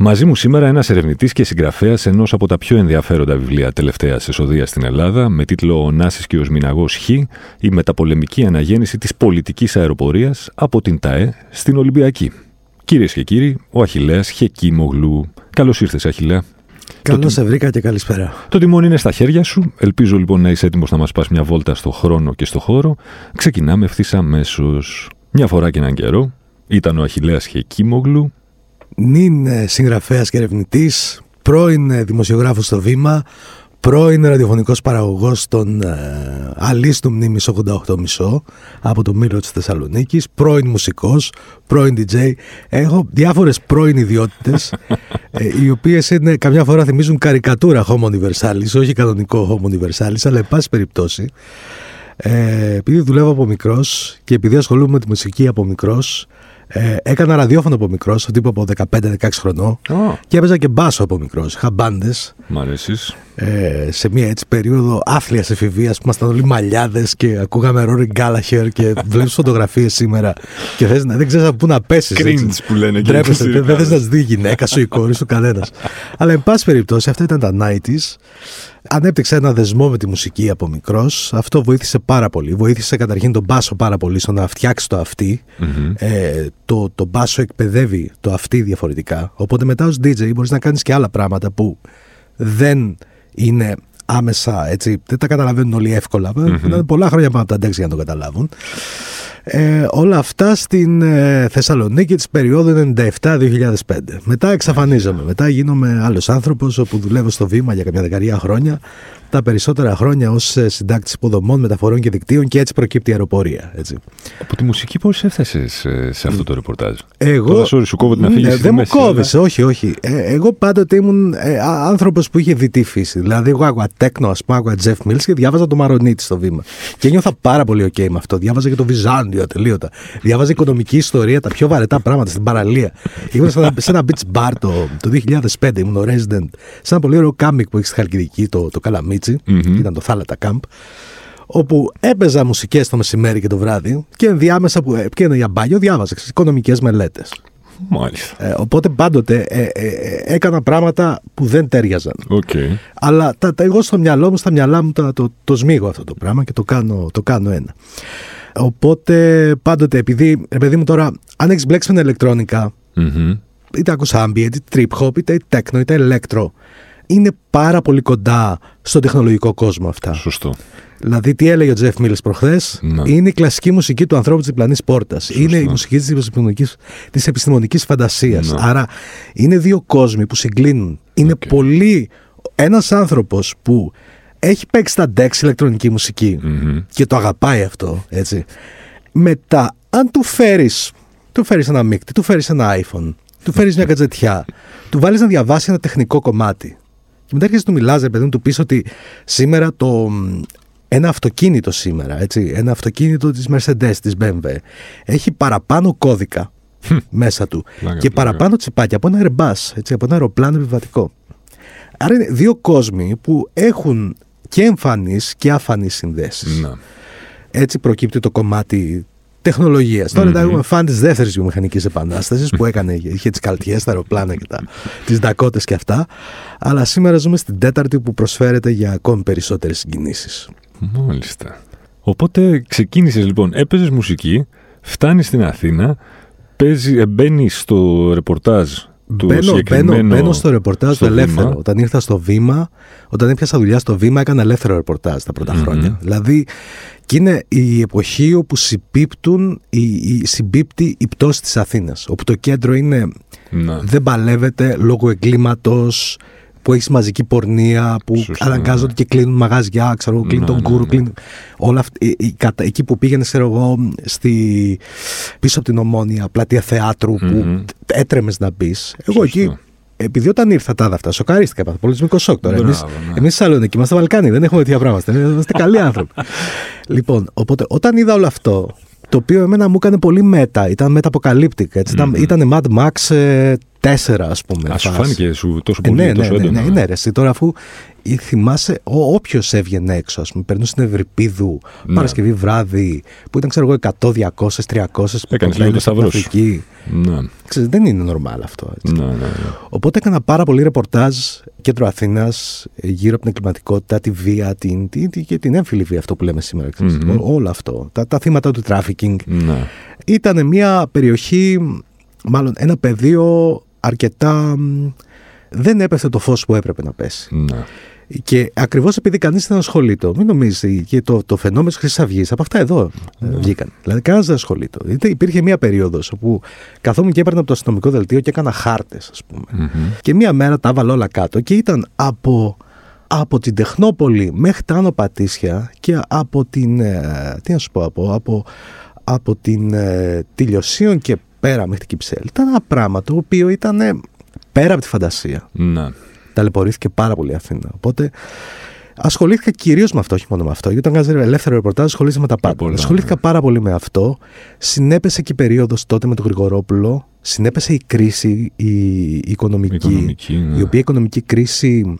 Μαζί μου σήμερα ένας ερευνητής και συγγραφέας ενός από τα πιο ενδιαφέροντα βιβλία τελευταία εσοδεία στην Ελλάδα, με τίτλο Ο Νάσης και ο Σμιναγός Χ, η μεταπολεμική αναγέννηση της πολιτικής αεροπορίας από την ΤΑΕ στην Ολυμπιακή. Κυρίες και κύριοι, ο Αχηλέα Χεκίμογλου. Καλώς ήρθες, Αχηλέα. Καλώς σε βρήκα και καλησπέρα. Το τιμόνι είναι στα χέρια σου. Ελπίζω λοιπόν να είσαι έτοιμος να μας πας μια βόλτα στο χρόνο και στο χώρο. Ξεκινάμε ευθύς αμέσως. Μια φορά και έναν καιρό ήταν ο Αχηλέα Χεκίμογλου νυν ε, συγγραφέας και ερευνητής, πρώην ε, δημοσιογράφος στο Βήμα, πρώην ραδιοφωνικός παραγωγός των ε, Αλίστου Μνήμης 88,5 από το Μήλο της Θεσσαλονίκης, πρώην μουσικός, πρώην DJ. Έχω διάφορες πρώην ιδιότητες, ε, οι οποίες είναι, καμιά φορά θυμίζουν καρικατούρα Homo Universalis, όχι κανονικό Homo Universalis, αλλά εν πάση περιπτώσει. Ε, επειδή δουλεύω από μικρός και επειδή ασχολούμαι με τη μουσική από μικρός, ε, έκανα ραδιόφωνο από μικρός, τύπο από 15-16 χρονών. Και έπαιζα και μπάσο από μικρός. Είχα μπάντες. Μ' αρέσεις. Ε, σε μια έτσι περίοδο άθλιας εφηβείας που ήμασταν όλοι μαλλιάδες και ακούγαμε Ρόρι Γκάλαχερ και βλέπεις φωτογραφίες σήμερα. Και θες, δεν ξέρεις από πού να πέσεις. Cringe που λένε και Δεν θες να δεις η γυναίκα σου, η κόρη σου, κανένας. Αλλά εν πάση περιπτώσει, αυτά ήταν τα 90s. Ανέπτυξα ένα δεσμό με τη μουσική από μικρός. Αυτό βοήθησε πάρα πολύ. Βοήθησε καταρχήν τον μπάσο πάρα πολύ στο να φτιάξει το αυτη Ε, το, το μπάσο εκπαιδεύει το αυτή διαφορετικά. Οπότε μετά ως DJ μπορείς να κάνεις και άλλα πράγματα που δεν είναι άμεσα έτσι. Δεν τα καταλαβαίνουν όλοι εύκολα. Mm-hmm. πολλά χρόνια πάνω από τα για να το καταλάβουν. Ε, όλα αυτά στην ε, Θεσσαλονίκη της περίοδου 97-2005. Μετά εξαφανίζομαι. Μετά γίνομαι άλλος άνθρωπος όπου δουλεύω στο βήμα για καμιά δεκαετία χρόνια τα περισσότερα χρόνια ως ε, συντάκτης υποδομών, μεταφορών και δικτύων και έτσι προκύπτει η αεροπορία. Έτσι. Από τη μουσική, πώς έφτασες σε αυτό το ρεπορτάζ; Εγώ. Sorry, σου κόβω την αφήγηση. Ναι, δεν μου κόβει, όχι, όχι. Ε, εγώ πάντοτε ήμουν ε, άνθρωπος που είχε δει τη φύση. Δηλαδή, εγώ άκουγα τέκνο, ας πούμε, άκουγα Τζεφ Μίλ και διάβαζα το Μαρονίτης στο βήμα. Και νιώθα πάρα πολύ OK με αυτό. Διάβαζα και το Βυζάντιο ατελείωτα. Διάβαζα οικονομική ιστορία, τα πιο βαρετά πράγματα στην παραλία. Ήμουν σε ένα, σε ένα beach bar το, το 2005, ήμουν ο resident, σε ένα πολύ ωραίο κάμικ που έχει στη Χαλκιδική, το, το Καλαμίτσι mm ήταν το Θάλατα Camp, όπου έπαιζα μουσικές το μεσημέρι και το βράδυ και ενδιάμεσα που έπαιρνα για μπάνιο διάβαζα οικονομικές μελέτες. Μάλιστα. Ε, οπότε πάντοτε ε, ε, ε, έκανα πράγματα που δεν τέριαζαν. Okay. Αλλά τα, τα, εγώ στο μυαλό μου, στα μυαλά μου το, το, το σμίγω αυτό το πράγμα και το κάνω, το κάνω ένα. Οπότε πάντοτε, επειδή, παιδί μου τώρα, αν έχεις μπλέξει με ηλεκτρονικά, mm-hmm. είτε ακούς ambient, είτε trip hop, είτε techno, είτε electro, είναι πάρα πολύ κοντά στον τεχνολογικό κόσμο αυτά. Σωστό. Δηλαδή, τι έλεγε ο Τζεφ Μίλς προχθές, ναι. είναι η κλασική μουσική του ανθρώπου της διπλανής πόρτας. Είναι η μουσική της επιστημονικής της επιστημονικής φαντασίας. Ναι. Άρα, είναι δύο κόσμοι που συγκλίνουν. Είναι okay. πολύ. Ένας άνθρωπος που έχει παίξει τα DEX ηλεκτρονική και το αγαπάει αυτό, έτσι. Μετά, αν του φέρεις του φέρεις ένα μίκτη, του φέρεις ένα iPhone, του φέρεις μια κατζετιά, του βάλεις να διαβάσει ένα τεχνικό κομμάτι και μετά έρχεσαι του μιλάς, παιδί μου, του πεις ότι σήμερα το, ένα αυτοκίνητο σήμερα, έτσι, ένα αυτοκίνητο της Mercedes, της BMW, έχει παραπάνω κώδικα μέσα του και παραπάνω τσιπάκια από ένα Airbus, έτσι, από ένα αεροπλάνο επιβατικό. Άρα είναι δύο κόσμοι που έχουν και εμφανείς και αφανείς συνδέσεις. Ναι. Έτσι προκύπτει το κομμάτι τεχνολογίας. Τώρα mm-hmm. έχουμε φαν τη δεύτερη βιομηχανική επανάσταση που έκανε, είχε τις καλτιές, τα αεροπλάνα και τις δακότε και αυτά. Αλλά σήμερα ζούμε στην τέταρτη που προσφέρεται για ακόμη περισσότερες συγκινήσεις. Μάλιστα. Οπότε ξεκίνησες λοιπόν, έπαιζες μουσική, φτάνεις στην Αθήνα, παίζει, μπαίνεις στο ρεπορτάζ του μπαίνω, μπαίνω, μπαίνω στο ρεπορτάζ το ελεύθερο. Βήμα. Όταν ήρθα στο βήμα, όταν έπιασα δουλειά στο βήμα, έκανα ελεύθερο ρεπορτάζ τα πρωτα χρόνια. Δηλαδή, και είναι η εποχή όπου συμπίπτουν, η, η, συμπίπτει η πτώση της Αθήνας, όπου το κέντρο είναι, να. δεν παλεύεται λόγω εγκλήματος, που έχεις μαζική πορνεία, που Σωστά, αναγκάζονται ναι. και κλείνουν μαγαζιά, ξέρω εγώ, κλείνουν τον ναι, κούρου, ναι. κλείνουν. Όλα αυτά, εκεί που πήγαινες, ξέρω εγώ, πίσω από την ομόνια, πλατεία θεάτρου, που έτρεμες να μπεις. Εγώ εκεί επειδή όταν ήρθα τα αυτά, σοκαρίστηκα. Έπαθα πολιτισμικό σοκ τώρα. Εμείς ναι. εμείς Σαλονίκη είμαστε Βαλκάνοι, δεν έχουμε τέτοια πράγματα. Είμαστε καλοί άνθρωποι. λοιπόν, οπότε όταν είδα όλο αυτό, το οποίο εμένα μου έκανε πολύ μέτα, ήταν μεταποκαλύπτικα. Ήταν, ήταν Mad Max ε, 4, ας πούμε. Α, σου φάνηκε σου τόσο πολύ, ε, ναι, τόσο ναι, έντονα. Ναι, ναι, ναι, ρε, τώρα αφού θυμάσαι, όποιος έβγαινε έξω, ας πούμε, περνούσε στην Ευρυπίδου ναι. Παρασκευή βράδυ, που ήταν, ξέρω εγώ, 100, 200, 300 Έκανες λίγο το σταυρός. Ναι. Ξέρεις, δεν είναι normal αυτό. Έτσι. Ναι, ναι, ναι. Οπότε έκανα πάρα πολύ ρεπορτάζ κέντρο Αθήνας γύρω από την εγκληματικότητα, τη βία, την, την, την, και την έμφυλη βία, αυτό που λέμε σήμερα. Mm-hmm. Όλο αυτό. Τα, τα θύματα του τράφικινγκ. Ναι. Ήταν μια περιοχή, μάλλον ένα πεδίο αρκετά. Δεν έπεσε το φως που έπρεπε να πέσει. Ναι. Και ακριβώς επειδή κανείς δεν ασχολείται, μην νομίζεις και το, το φαινόμενο της Χρυσής Αυγής, από αυτά εδώ ναι. βγήκαν. Δηλαδή, κανένας δεν ασχολείται. Δηλαδή, υπήρχε μια περίοδος όπου καθόμουν και έπαιρνα από το αστυνομικό δελτίο και έκανα χάρτες, ας πούμε. Mm-hmm. Και μια μέρα τα έβαλα όλα κάτω και ήταν από, από την Τεχνόπολη μέχρι τα Άνω Πατήσια και από την. Ε, τι να σου πω, από, από, από την ε, Τηλιοσίων και πέρα μέχρι την Κυψέλη. Ήταν ένα πράγμα το οποίο ήταν πέρα από τη φαντασία. Ναι ταλαιπωρήθηκε πάρα πολύ η Αθήνα. Οπότε ασχολήθηκα κυρίως με αυτό, όχι μόνο με αυτό. Γιατί όταν κάνεις ελεύθερο ρεπορτάζ, ασχολείσαι με τα πάντα. Πολλά, ασχολήθηκα ναι. πάρα πολύ με αυτό. Συνέπεσε και η περίοδος τότε με τον Γρηγορόπουλο. Συνέπεσε η κρίση, η οικονομική. οικονομική ναι. Η οποία οικονομική κρίση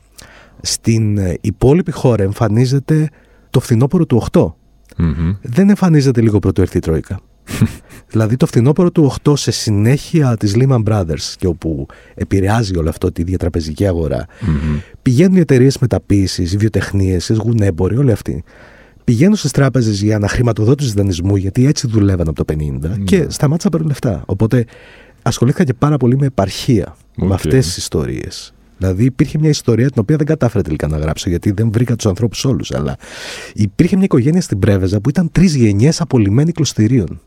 στην υπόλοιπη χώρα εμφανίζεται το φθινόπωρο του 8. Mm-hmm. Δεν εμφανίζεται λίγο πρωτού έρθει η Τρόικα. δηλαδή το φθινόπωρο του 8 σε συνέχεια της Lehman Brothers και όπου επηρεάζει όλο αυτό τη διατραπεζική αγορά mm-hmm. πηγαίνουν οι εταιρείες μεταποίησης, οι βιοτεχνίες, οι σγουνέμποροι, όλοι αυτοί πηγαίνουν στις τράπεζες για να χρηματοδότηση δανεισμούς γιατί έτσι δουλεύαν από το 50 mm-hmm. και σταμάτησαν να παίρνουν λεφτά. Οπότε ασχολήθηκα και πάρα πολύ με επαρχία, okay. με αυτές τις ιστορίες. Δηλαδή υπήρχε μια ιστορία την οποία δεν κατάφερα τελικά να γράψω γιατί δεν βρήκα τους ανθρώπους όλους. Αλλά υπήρχε μια οικογένεια στην Πρέβεζα που ήταν τρεις γενιές απολυμμένοι κλωστηρίων.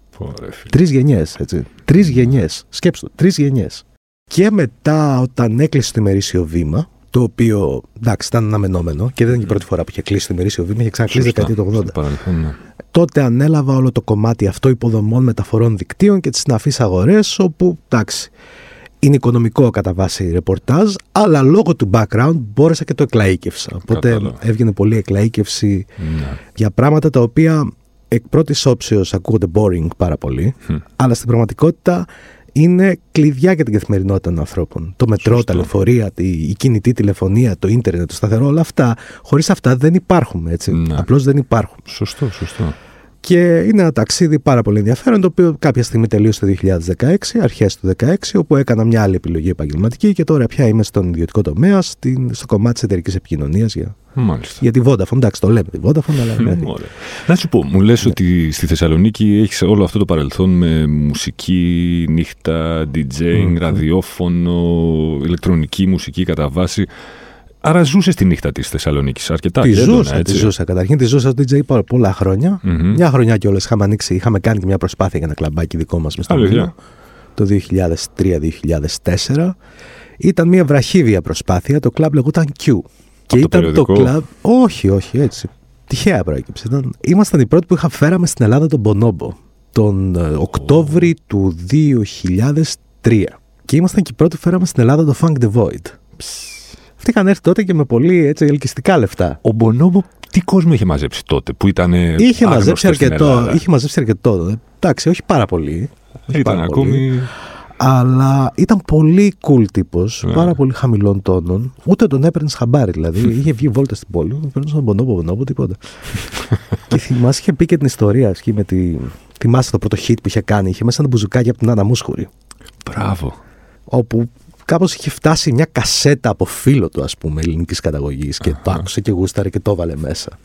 Τρεις γενιές, έτσι. Τρεις γενιές. Σκέψτε το, τρεις γενιές. Και μετά, όταν έκλεισε το ημερήσιο βήμα, το οποίο εντάξει ήταν αναμενόμενο και δεν ήταν και η πρώτη φορά που είχε κλείσει το ημερήσιο βήμα, είχε ξανακλείσει δεκαετία του 80. Ναι. Τότε ανέλαβα όλο το κομμάτι αυτό υποδομών μεταφορών δικτύων και τις συναφείς αγορές, όπου εντάξει, είναι οικονομικό κατά βάση ρεπορτάζ, αλλά λόγω του background μπόρεσα και το εκλαΐκευσα. Οπότε Κατάλα. έβγαινε πολύ εκλαΐκευση ναι. για πράγματα τα οποία εκ πρώτης όψεως ακούγονται boring πάρα πολύ, αλλά στην πραγματικότητα είναι κλειδιά για την καθημερινότητα των ανθρώπων. Το μετρό, τα λεωφορεία, η κινητή τηλεφωνία, το ίντερνετ, το σταθερό, όλα αυτά. Χωρίς αυτά δεν υπάρχουν. Έτσι. Ναι. Απλώς δεν υπάρχουν. Σωστό, σωστό. Και είναι ένα ταξίδι πάρα πολύ ενδιαφέρον, το οποίο κάποια στιγμή τελείωσε το 2016, αρχές του 2016, όπου έκανα μια άλλη επιλογή επαγγελματική και τώρα πια είμαι στον ιδιωτικό τομέα, στην, στο κομμάτι της εταιρικής επικοινωνίας για, για τη Vodafone. Εντάξει, το λέμε τη Vodafone, αλλά. Ναι. Να σου πω, μου λες ναι. ότι στη Θεσσαλονίκη έχεις όλο αυτό το παρελθόν με μουσική, νύχτα, DJ, ραδιόφωνο, ηλεκτρονική μουσική κατά βάση. Άρα ζούσε τη νύχτα της Θεσσαλονίκης αρκετά. Τη ζούσα, έτσι. τη ζούσα. Καταρχήν τη ζούσα στο DJ πολλά χρόνια. Mm-hmm. Μια χρονιά κιόλας είχαμε ανοίξει, είχαμε κάνει και μια προσπάθεια για ένα κλαμπάκι δικό μας μες στο Μήλο. Το 2003-2004. Ήταν μια βραχύβια προσπάθεια. Το κλαμπ λεγόταν Q. Και Από ήταν το, το κλαμπ. Όχι, όχι, έτσι. Τυχαία προέκυψε. Ήταν... Ήμασταν οι πρώτοι που είχα φέραμε στην Ελλάδα τον Bonobo τον oh. Οκτώβρη του 2003. Και ήμασταν και οι πρώτοι που φέραμε στην Ελλάδα το Funk the Void. Αυτοί είχαν έρθει τότε και με πολύ έτσι, ελκυστικά λεφτά. Ο Μπονόμπο τι κόσμο είχε μαζέψει τότε, που ήταν. Είχε μαζέψει αρκετό. Είχε μαζέψει αρκετό. Εντάξει, όχι πάρα πολύ. Όχι ήταν πάρα ακόμη. Πολύ, αλλά ήταν πολύ cool τύπος, yeah. πάρα πολύ χαμηλών τόνων. Ούτε τον έπαιρνε χαμπάρι. Δηλαδή είχε βγει βόλτα στην πόλη, παίρνει τον Μπονόμπο, Μπονόμπο, τίποτα. και θυμάσαι, είχε πει και την ιστορία, ας με τη. Θυμάσαι το πρώτο hit που είχε κάνει. Είχε μέσα ένα μπουζουκάκι από την Άννα Μούσχουρη. Μπράβο. Όπου κάπως είχε φτάσει μια κασέτα από φίλο του, ας πούμε, ελληνικής καταγωγής και το άκουσε και γούσταρε και το έβαλε μέσα.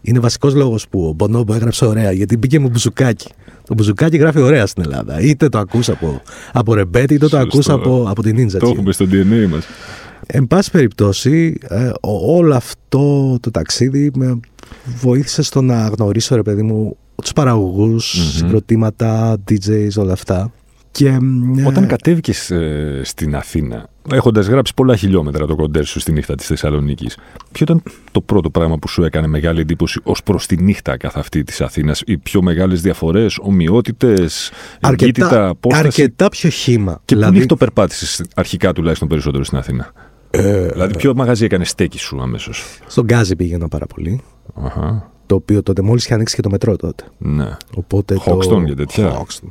Είναι βασικός λόγος που ο Μπονόμπο έγραψε ωραία, γιατί μπήκε με μπουζουκάκι. Το μπουζουκάκι γράφει ωραία στην Ελλάδα. Είτε το ακούς από, από ρεμπέτη, είτε το ακούς από, από την Ninja. Το έχουμε στο DNA μας. Εν πάση περιπτώσει, ε, όλο αυτό το ταξίδι με βοήθησε στο να γνωρίσω, ρε παιδί μου, τους παραγωγούς, mm-hmm. συγκροτήματα, DJs, όλα αυτά. Και, Όταν κατέβηκες ε, στην Αθήνα, έχοντας γράψει πολλά χιλιόμετρα το κοντέρ σου στη νύχτα της Θεσσαλονίκης, ποιο ήταν το πρώτο πράγμα που σου έκανε μεγάλη εντύπωση ως προς τη νύχτα καθ' αυτή της Αθήνας, Οι πιο μεγάλες διαφορές, ομοιότητες, εγκύτητα, Αρκετά πιο χήμα. Και δηλαδή... πού νύχτο περπάτησες αρχικά τουλάχιστον περισσότερο στην Αθήνα; Ε, δηλαδή, ποιο μαγαζί έκανε στέκι σου αμέσως; Στον Γκάζι πήγαινα πάρα πολύ. Αχα. Το οποίο τότε μόλις είχε ανοίξει και το μετρό τότε. Ναι. Οπότε Hoxton και τέτοια. Hoxton.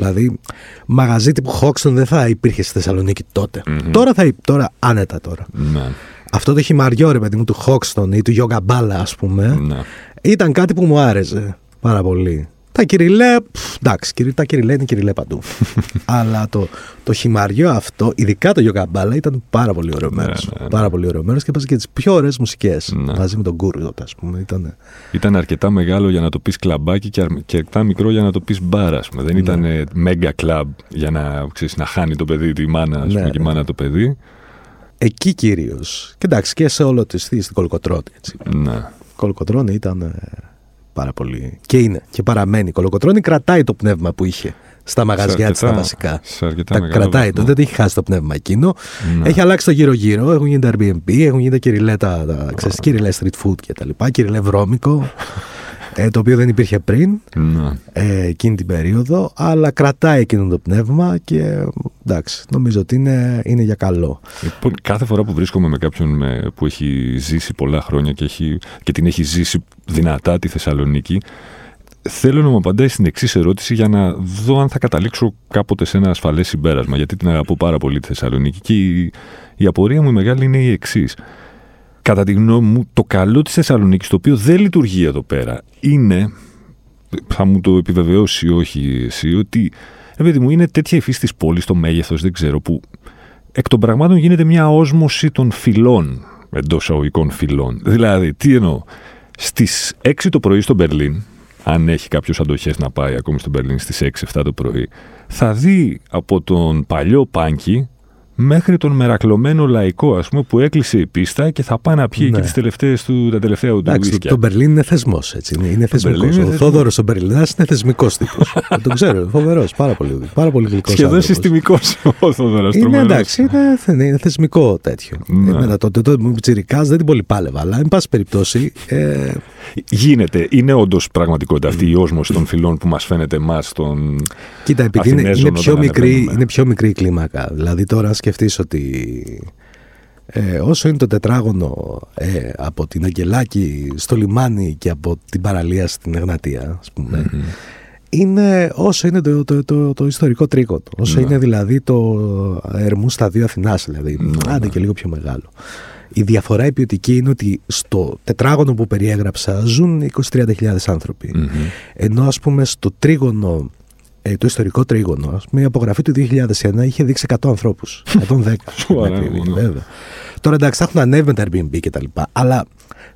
Δηλαδή, μαγαζί τύπου Hoxton δεν θα υπήρχε στη Θεσσαλονίκη Τώρα θα τώρα άνετα τώρα. Ναι. Αυτό το χυμαριό ρε παιδί μου του Hoxton ή του Yoga Bala, ας πούμε, ναι. ήταν κάτι που μου άρεσε πάρα πολύ. Τα κυριλέ, εντάξει, τα κυριλέ είναι κυριλέ παντού. Αλλά το, το χυμαριό αυτό, ειδικά το Γιωκαμπάλα, ήταν πάρα πολύ ωραίο μέρος. Ναι, ναι, πάρα πολύ ωραίο μέρος και έπαιζε και τις πιο ωραίες μουσικές. Ναι. Μαζί με τον Γκούρ τότε, ας πούμε. Ήταν... ήταν αρκετά μεγάλο για να το πεις κλαμπάκι και, αρκετά μικρό για να το πεις μπάρα. ας πούμε. Δεν ήταν μέγα κλαμπ για να, ξέρεις, να χάνει το παιδί τη μάνα, ας πούμε, και η μάνα το παιδί. Εκεί κυρίως. Και εντάξει, και σε όλο τη στην Κολοκοτρόνη. Έτσι. Ναι. Κολοκοτρόνη ήταν πάρα πολύ. Και είναι και παραμένει. Η Κολοκοτρώνη κρατάει το πνεύμα που είχε στα μαγαζιά της τα βασικά. Τα κρατάει το, δεν έχει χάσει το πνεύμα εκείνο. Ναι. Έχει αλλάξει το γύρω-γύρω. Έχουν γίνει τα Airbnb, έχουν γίνει τα κυριλέ, τα, τα, street food κτλ. Κυριλέ βρώμικο ε, το οποίο δεν υπήρχε πριν ναι. ε, εκείνη την περίοδο, αλλά κρατάει εκείνο το πνεύμα και εντάξει, νομίζω ότι είναι, είναι για καλό. Λοιπόν, κάθε φορά που βρίσκομαι με κάποιον με, που έχει ζήσει πολλά χρόνια και, έχει, και την έχει ζήσει δυνατά τη Θεσσαλονίκη, θέλω να μου απαντάει στην εξής ερώτηση για να δω αν θα καταλήξω κάποτε σε ένα ασφαλές συμπέρασμα, γιατί την αγαπώ πάρα πολύ τη Θεσσαλονίκη και η, η απορία μου μεγάλη είναι η εξής κατά τη γνώμη μου, το καλό της Θεσσαλονίκης, το οποίο δεν λειτουργεί εδώ πέρα, είναι, θα μου το επιβεβαιώσει ή όχι εσύ, ότι επειδή μου είναι τέτοια η φύση της πόλης, το μέγεθος, δεν ξέρω, που εκ των πραγμάτων γίνεται μια όσμωση των φυλών, εντός αγωγικών φυλών. Δηλαδή, τι εννοώ, στις 6 το πρωί στο Μπερλίν, αν έχει κάποιος αντοχές να πάει ακόμη στο Μπερλίν στις 6-7 το πρωί, θα δει από τον παλιό Πάνκι μέχρι τον μερακλωμένο λαϊκό, ας πούμε, που έκλεισε η πίστα και θα πάει να πιει ναι. και τις τελευταίες του, τα τελευταία του Εντάξει, Το Μπερλίν είναι θεσμός, έτσι. Είναι, είναι θεσμικός. Ο Θόδωρος ο Μπερλινάς είναι θεσμικός τύπος. το ξέρω, φοβερός. Πάρα πολύ, πάρα πολύ γλυκός. Σχεδόν συστημικός ο Θόδωρος. Είναι εντάξει, είναι, είναι θεσμικό τέτοιο. Ναι. Εμένα τότε το, το, το δεν την πολύ πάλευα, αλλά εν πάση περιπτώσει. Ε... Γίνεται. Είναι όντως πραγματικότητα αυτή η όσμωση των φυλών που μας φαίνεται εμάς των. Κοίτα, επειδή είναι, είναι, πιο μικρή, είναι πιο μικρή η κλίμακα. Δηλαδή τώρα σκεφτείς ότι ε, όσο είναι το τετράγωνο ε, από την Αγγελάκη στο λιμάνι και από την παραλία στην Εγνατία, ας πουμε είναι όσο είναι το, το, το, το ιστορικό τρίγωνο. Όσο ναι. είναι δηλαδή το Ερμούς στα δύο Αθηνάς, δηλαδή. Ναι, άντε ναι. και λίγο πιο μεγάλο. Η διαφορά η ποιοτική είναι ότι στο τετράγωνο που περιέγραψα ζουν 20-30 ανθρωποι Ενώ ας πούμε στο τρίγωνο ε, το ιστορικό τρίγωνο, ας πούμε, η απογραφή του 2001 είχε δείξει 100 ανθρώπους. 110. βέβαια. Τώρα εντάξει, θα έχουν ανέβει με τα Airbnb και τα λοιπά, αλλά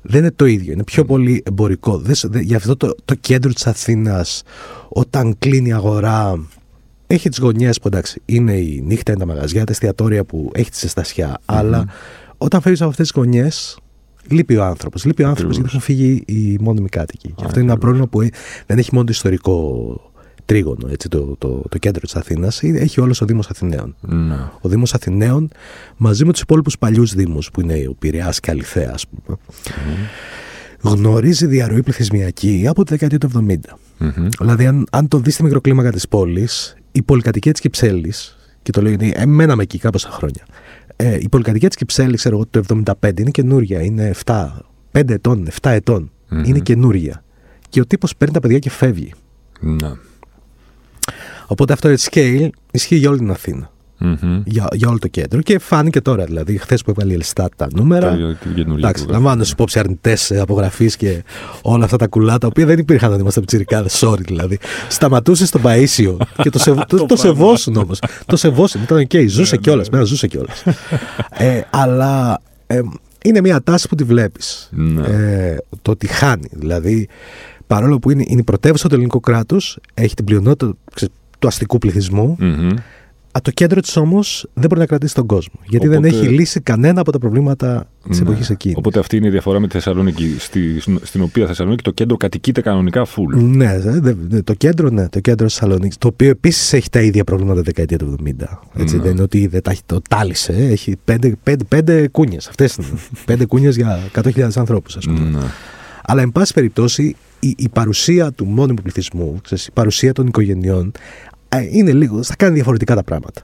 δεν είναι το ίδιο. Είναι πιο πολύ εμπορικό. Γι' αυτό το, το κέντρο της Αθήνας, όταν κλείνει η αγορά, έχει τις γωνιές που εντάξει, είναι η νύχτα, είναι τα μαγαζιά, τα εστιατόρια που έχει τη εστασια αλλά όταν φεύγεις από αυτές τις γωνιές, λείπει ο άνθρωπος. Λείπει ο άνθρωπος γιατί έχουν φύγει οι μόνιμοι κάτοικοι. Και αυτό είναι ένα πρόβλημα που δεν έχει μόνο το ιστορικό τρίγωνο, έτσι, το, το, το κέντρο της Αθήνας, έχει όλος ο Δήμος Αθηναίων. Ναι. Ο Δήμος Αθηναίων μαζί με τους υπόλοιπους παλιούς Δήμους, που είναι ο Πειραιάς και Αληθέα, ας πούμε, γνωρίζει διαρροή πληθυσμιακή από τη δεκαετία του 70. Δηλαδή, αν, αν το δεις στη μικροκλίμακα της πόλης, η πολυκατοικία της Κυψέλης, και το λέω γιατί εμέναμε εκεί κάποια χρόνια, ε, η πολυκατοικία της Κυψέλης, ξέρω εγώ, το 75 είναι καινούρια, είναι 7, 5 ετών, 7 ετων είναι καινούρια. Και ο τύπος παίρνει τα παιδιά και φεύγει. Ναι. Οπότε αυτό το scale ισχύει για όλη την Αθήνα Για, για όλο το κέντρο. Και φάνηκε τώρα, δηλαδή, χθες που έβαλε η Ελστάτ τα νούμερα. Εντάξει, λαμβάνω υπόψη αρνητές απογραφής και όλα αυτά τα κουλά τα οποία δεν υπήρχαν όταν είμαστε πιτσιρικάδε. Sorry, δηλαδή. Σταματούσες στον Παίσιο και το, σεβ, το, το σεβόσουν όμως. το σεβόσουν, ήταν οκ, okay, ζούσε κιόλας. Μένα ζούσε κιόλας. ε, αλλά ε, είναι μια τάση που τη βλέπεις. Ναι. Ε, το ότι χάνει. Δηλαδή, παρόλο που είναι, είναι η πρωτεύουσα του ελληνικού κράτους, έχει την πλειονότητα του αστικού το κέντρο της όμως δεν μπορεί να κρατήσει τον κόσμο. Γιατί δεν έχει λύσει κανένα από τα προβλήματα της ναι. εποχής εκείνης. Οπότε αυτή είναι η διαφορά με τη Θεσσαλονίκη. Στη, στην οποία Θεσσαλονίκη το κέντρο κατοικείται κανονικά full. Ναι, το κέντρο, ναι, το κέντρο της Θεσσαλονίκης. Το οποίο επίσης έχει τα ίδια προβλήματα δεκαετία του 70. Έτσι, ναι. Δεν είναι ότι δεν τα, το τάλισε. Έχει πέντε, πέντε, πέντε κούνιες. Αυτές είναι. πέντε κούνιες για 100.000 ανθρώπους, ας πούμε. Ναι. Αλλά, εν πάση περιπτώσει, η, η παρουσία του μόνιμου πληθυσμού, η παρουσία των οικογενειών, ε, είναι λίγο, θα κάνει διαφορετικά τα πράγματα.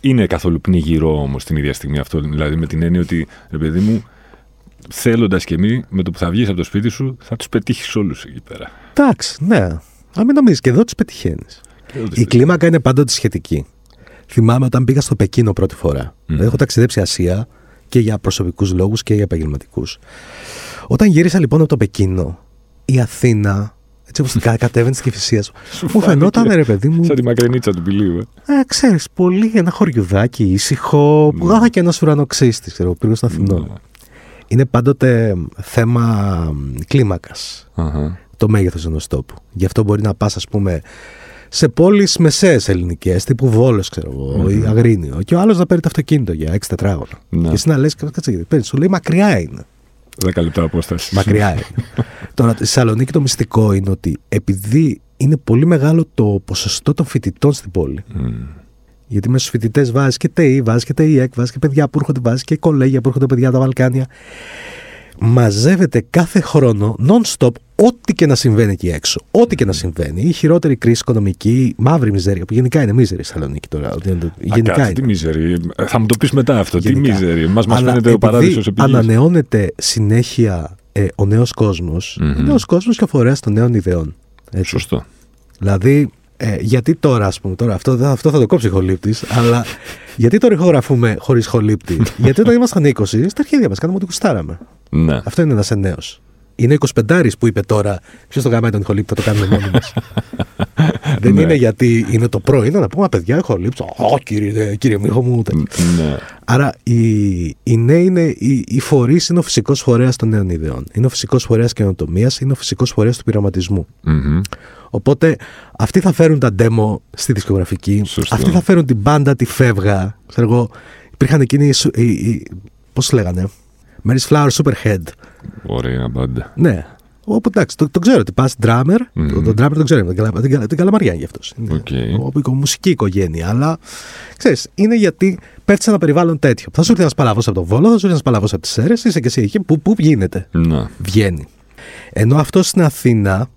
Είναι καθόλου πνιγυρό όμως την ίδια στιγμή αυτό. Δηλαδή με την έννοια ότι, ρε παιδί μου, θέλοντας και μη, με το που θα βγεις από το σπίτι σου, θα τους πετύχεις όλους εκεί πέρα. Εντάξει, ναι. Αν μην νομίζεις, και εδώ τους πετυχαίνεις. Η κλίμακα είναι πάντοτε σχετική. Θυμάμαι όταν πήγα στο Πεκίνο πρώτη φορά. Mm. έχω ταξιδέψει Ασία και για προσωπικούς λόγους και για επαγγελματικούς. Όταν γύρισα λοιπόν από το Πεκίνο, η Αθήνα έτσι όπως κατέβαινες στην κυφυσία σου. Μου φαινόταν ρε παιδί μου. Σαν τη μακρινίτσα του πηλίου. Ε, ε ξέρεις, πολύ ένα χωριουδάκι ήσυχο. Που είχα και ένας ουρανοξύστης, ξέρω, πήγα στο Αθηνό. Ναι. Είναι πάντοτε θέμα κλίμακας. Το μέγεθος ενός τόπου. Γι' αυτό μπορεί να πας, ας πούμε, σε πόλεις μεσαίες ελληνικές, τύπου Βόλος, ξέρω εγώ, ή Αγρίνιο, και ο άλλος να παίρνει το αυτοκίνητο για 6 τετράγωνα. Ναι. Και εσύ να λες, κάτσε, σου λέει μακριά είναι. 10 λεπτά απόσταση. Μακριά είναι. Τώρα, στη Θεσσαλονίκη το μυστικό είναι ότι επειδή είναι πολύ μεγάλο το ποσοστό των φοιτητών στην πόλη. Mm. Γιατί μέσα στους φοιτητές βάζεις και ΤΕΙ, βάζεις και ΤΕΙΕΚ, βάζεις και παιδιά που έρχονται, βάζεις και κολέγια που έρχονται παιδιά από τα Βαλκάνια μαζεύεται κάθε χρόνο non-stop ό,τι και να συμβαίνει εκεί έξω. Ό,τι και να συμβαίνει. Η χειρότερη κρίση οικονομική, μαύρη μιζέρια, που γενικά είναι μίζερη η Θεσσαλονίκη τώρα. Γενικά είναι. Τι μίζερη. Θα μου το πεις μετά αυτό. Γενικά. Τι μίζερη. Μα μας φαίνεται ο παράδεισος επειδή Ανανεώνεται συνέχεια ε, ο νέος κόσμος. Mm-hmm. Ο νέος κόσμος και ο φορέας των νέων ιδεών. Έτσι. Σωστό. Δηλαδή, ε, γιατί τώρα, ας πούμε, τώρα, αυτό, αυτό θα το κόψει χολύπτης, αλλά γιατί τώρα ηχογραφούμε χωρίς χολύπτη; γιατί όταν ήμασταν 20, στα αρχίδια μας κάναμε ό,τι κουστάραμε. Ναι. Αυτό είναι ένας νέο. Είναι 25 που είπε τώρα, ποιος το γάμμα τον ηχολήπτη, θα το κάνουμε μόνοι μας. Δεν ναι. είναι γιατί είναι το πρωί, είναι να πούμε παιδιά, ηχολήπτη. Ω, κύριε, κύριε Μίχο μου. Ναι. Άρα οι, οι νέοι είναι, οι, οι φορείς είναι ο φυσικός φορέας των νέων ιδεών. Είναι ο φυσικός φορέας καινοτομίας, είναι ο φυσικός φορέας του πειραματισμού. Οπότε αυτοί θα φέρουν τα demo στη δισκογραφική, αυτοί θα φέρουν την μπάντα, τη φεύγα. Ξέρω εγώ, υπήρχαν εκείνοι. Πώς λέγανε, Mary's Flower Superhead. Ωραία μπάντα. Ναι. Όπου εντάξει, το, το ξέρω ότι πας drummer, mm. το, το drummer το ξέρω, την, την, την καλαμαριά για αυτό. Okay. Όπου μουσική οικογένεια. Αλλά ξέρεις, είναι γιατί πέφτεις σε ένα περιβάλλον τέτοιο. Θα σου έρθει ένας παλαβός από τον Βόλο, θα σου έρθει ένας παλαβός από τις Σέρες, είσαι και εσύ εκεί. Πού, πού γίνεται. Να. Βγαίνει. Ενώ αυτός στην Αθήνα,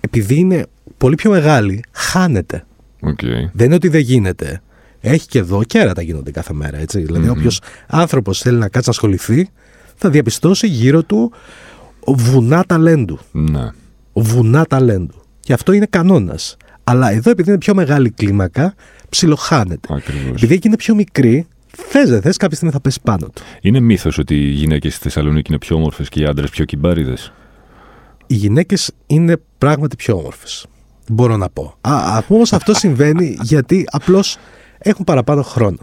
επειδή είναι πολύ πιο μεγάλη, χάνεται. Okay. Δεν είναι ότι δεν γίνεται. Έχει και εδώ κέρατα γίνονται κάθε μέρα. Έτσι. Δηλαδή, όποιος άνθρωπος θέλει να κάτσει να ασχοληθεί, θα διαπιστώσει γύρω του βουνά ταλέντου. Ναι. Βουνά ταλέντου. Και αυτό είναι κανόνας. Αλλά εδώ, επειδή είναι πιο μεγάλη κλίμακα, ψιλοχάνεται. Ακριβώς. Επειδή εκεί είναι πιο μικρή, θες δεν θες, κάποια στιγμή θα πέσει πάνω του. Είναι μύθος ότι οι γυναίκες στη Θεσσαλονίκη είναι πιο όμορφες και οι άντρες πιο κυμπάριδε. Οι γυναίκες είναι πράγματι πιο όμορφες. Μπορώ να πω. Α, όμως αυτό συμβαίνει γιατί απλώς έχουν παραπάνω χρόνο.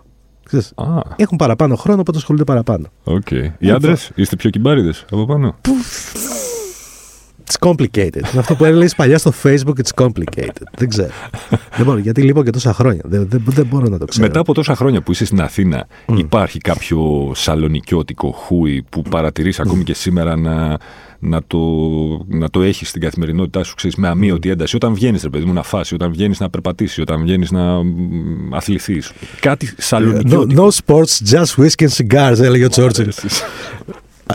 Ah. Έχουν παραπάνω χρόνο, οπότε ασχολούνται παραπάνω. Okay. Οι άντρες, είστε πιο κυμπάριδε από πάνω; It's complicated. Είναι αυτό που έλεγε παλιά στο Facebook, it's complicated. δεν ξέρω. δεν μπορώ, γιατί λείπω και τόσα χρόνια. Δεν, δεν, δεν, μπορώ να το ξέρω. Μετά από τόσα χρόνια που είσαι στην Αθήνα, mm. υπάρχει κάποιο σαλονικιώτικο χούι που παρατηρείς mm. ακόμη και σήμερα να, να το, να το έχεις στην καθημερινότητά σου ξέρεις, με αμύωτη ένταση. Όταν βγαίνεις, ρε παιδί μου, να φάσει, όταν βγαίνεις να περπατήσεις, όταν βγαίνεις να αθληθείς. Κάτι σαλονικιώτικο. No, no sports, just whiskey and cigars, έλεγε ο Τσόρτσιλ.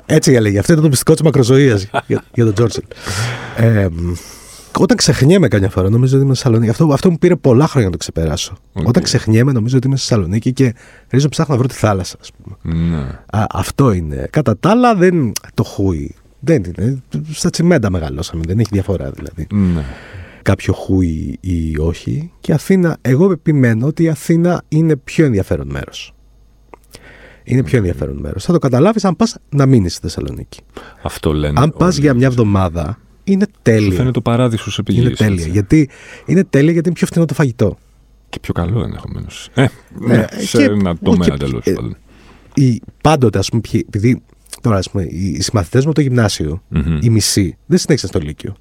Έτσι έλεγε. Αυτό ήταν το μυστικό της μακροζωίας για, για τον Τζόρτσιλ. Ε, όταν ξεχνιέμαι καμιά φορά, νομίζω ότι είμαι στη Θεσσαλονίκη. Αυτό, αυτό μου πήρε πολλά χρόνια να το ξεπεράσω. Okay. Όταν ξεχνιέμαι, νομίζω ότι είμαι στη Θεσσαλονίκη και ρίζω ψάχνω να βρω τη θάλασσα, ας πούμε. Ναι. Α, αυτό είναι. Κατά τα άλλα, δεν το χούι. Δεν είναι. Στα τσιμέντα μεγαλώσαμε. Δεν έχει διαφορά δηλαδή. Ναι. Κάποιο χούι ή όχι. Και Αθήνα, εγώ επιμένω ότι η Αθήνα είναι πιο ενδιαφέρον μέρος. Είναι πιο ενδιαφέρον μέρος. Θα το καταλάβεις αν πας να μείνεις στη Θεσσαλονίκη. Αυτό λένε. Αν πας για μια εβδομάδα, είναι τέλεια. Σου φαίνεται το παράδεισο σε Είναι τέλεια. Γιατί, είναι τέλεια γιατί είναι πιο φθηνό το φαγητό. Και πιο καλό ενδεχομένως. Ε, ναι, ε, σε και, ένα τομέα τέλος ε, πάντων. Πάντοτε, ας πούμε, επειδή τώρα, ας πούμε, οι συμμαθητές μου από το γυμνάσιο, mm-hmm. οι μισοί, δεν συνέχισαν στο Λύκειο.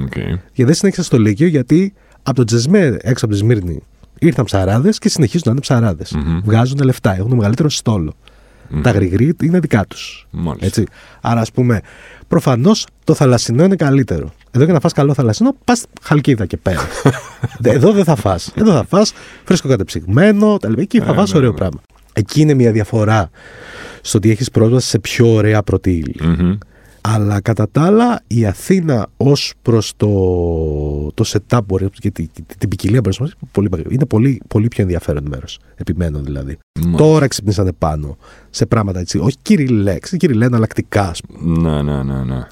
Okay. Και δεν συνέχισαν στο Λύκειο γιατί από το Τζεσμέ έξω από τη Σμύρνη Ήρθαν ψαράδες και συνεχίζουν να είναι ψαράδες. Mm-hmm. Βγάζουν λεφτά, έχουν μεγαλύτερο στόλο. Mm-hmm. Τα γρηγρή είναι δικά τους. Έτσι. Άρα, ας πούμε, προφανώς το θαλασσινό είναι καλύτερο. Εδώ για να φας καλό θαλασσινό, πας χαλκίδα και πέρα. Εδώ δεν θα φας. Εδώ θα φας φρέσκο κατεψυγμένο, τα Εκεί θα ε, φας ναι, ωραίο ναι. πράγμα. Εκεί είναι μια διαφορά στο ότι έχεις πρόσβαση σε πιο ωραία πρώτη Αλλά κατά τα άλλα η Αθήνα ως προς το, το setup μπορεί, και την, την ποικιλία μπορεί να πολύ, είναι πολύ, πολύ πιο ενδιαφέρον μέρος. Επιμένω δηλαδή. Τώρα ξυπνήσανε πάνω σε πράγματα έτσι. Όχι κυριλέ, κυριλέ εναλλακτικά. Ναι, ναι, ναι, ναι.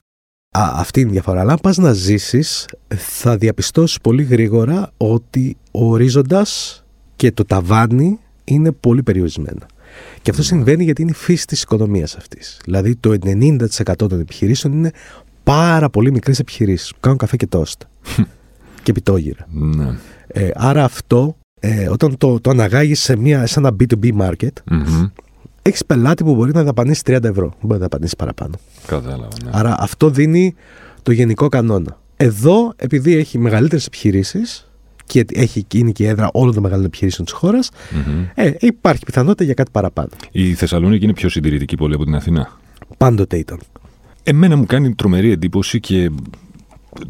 Α, αυτή είναι η διαφορά. Αλλά αν πας να ζήσεις, θα διαπιστώσεις πολύ γρήγορα ότι ο ορίζοντας και το ταβάνι είναι πολύ περιορισμένα. Και αυτό συμβαίνει γιατί είναι η φύση της οικονομίας αυτής. Δηλαδή το 90% των επιχειρήσεων είναι πάρα πολύ μικρές επιχειρήσεις που κάνουν καφέ και τόστ. και πιτόγυρα. Ναι. Ε, άρα αυτό, ε, όταν το, το αναγάγεις σε, μια, σε ένα B2B market, mm έχεις πελάτη που μπορεί να δαπανίσει 30 ευρώ. Δεν μπορεί να δαπανίσει παραπάνω. Κατάλαβα. Ναι. Άρα αυτό δίνει το γενικό κανόνα. Εδώ, επειδή έχει μεγαλύτερες επιχειρήσεις, και έχει, είναι και η έδρα όλων των μεγάλων επιχειρήσεων της χώρας, mm-hmm. ε, υπάρχει πιθανότητα για κάτι παραπάνω. Η Θεσσαλονίκη είναι πιο συντηρητική πόλη από την Αθήνα; Πάντοτε ήταν. Εμένα μου κάνει τρομερή εντύπωση και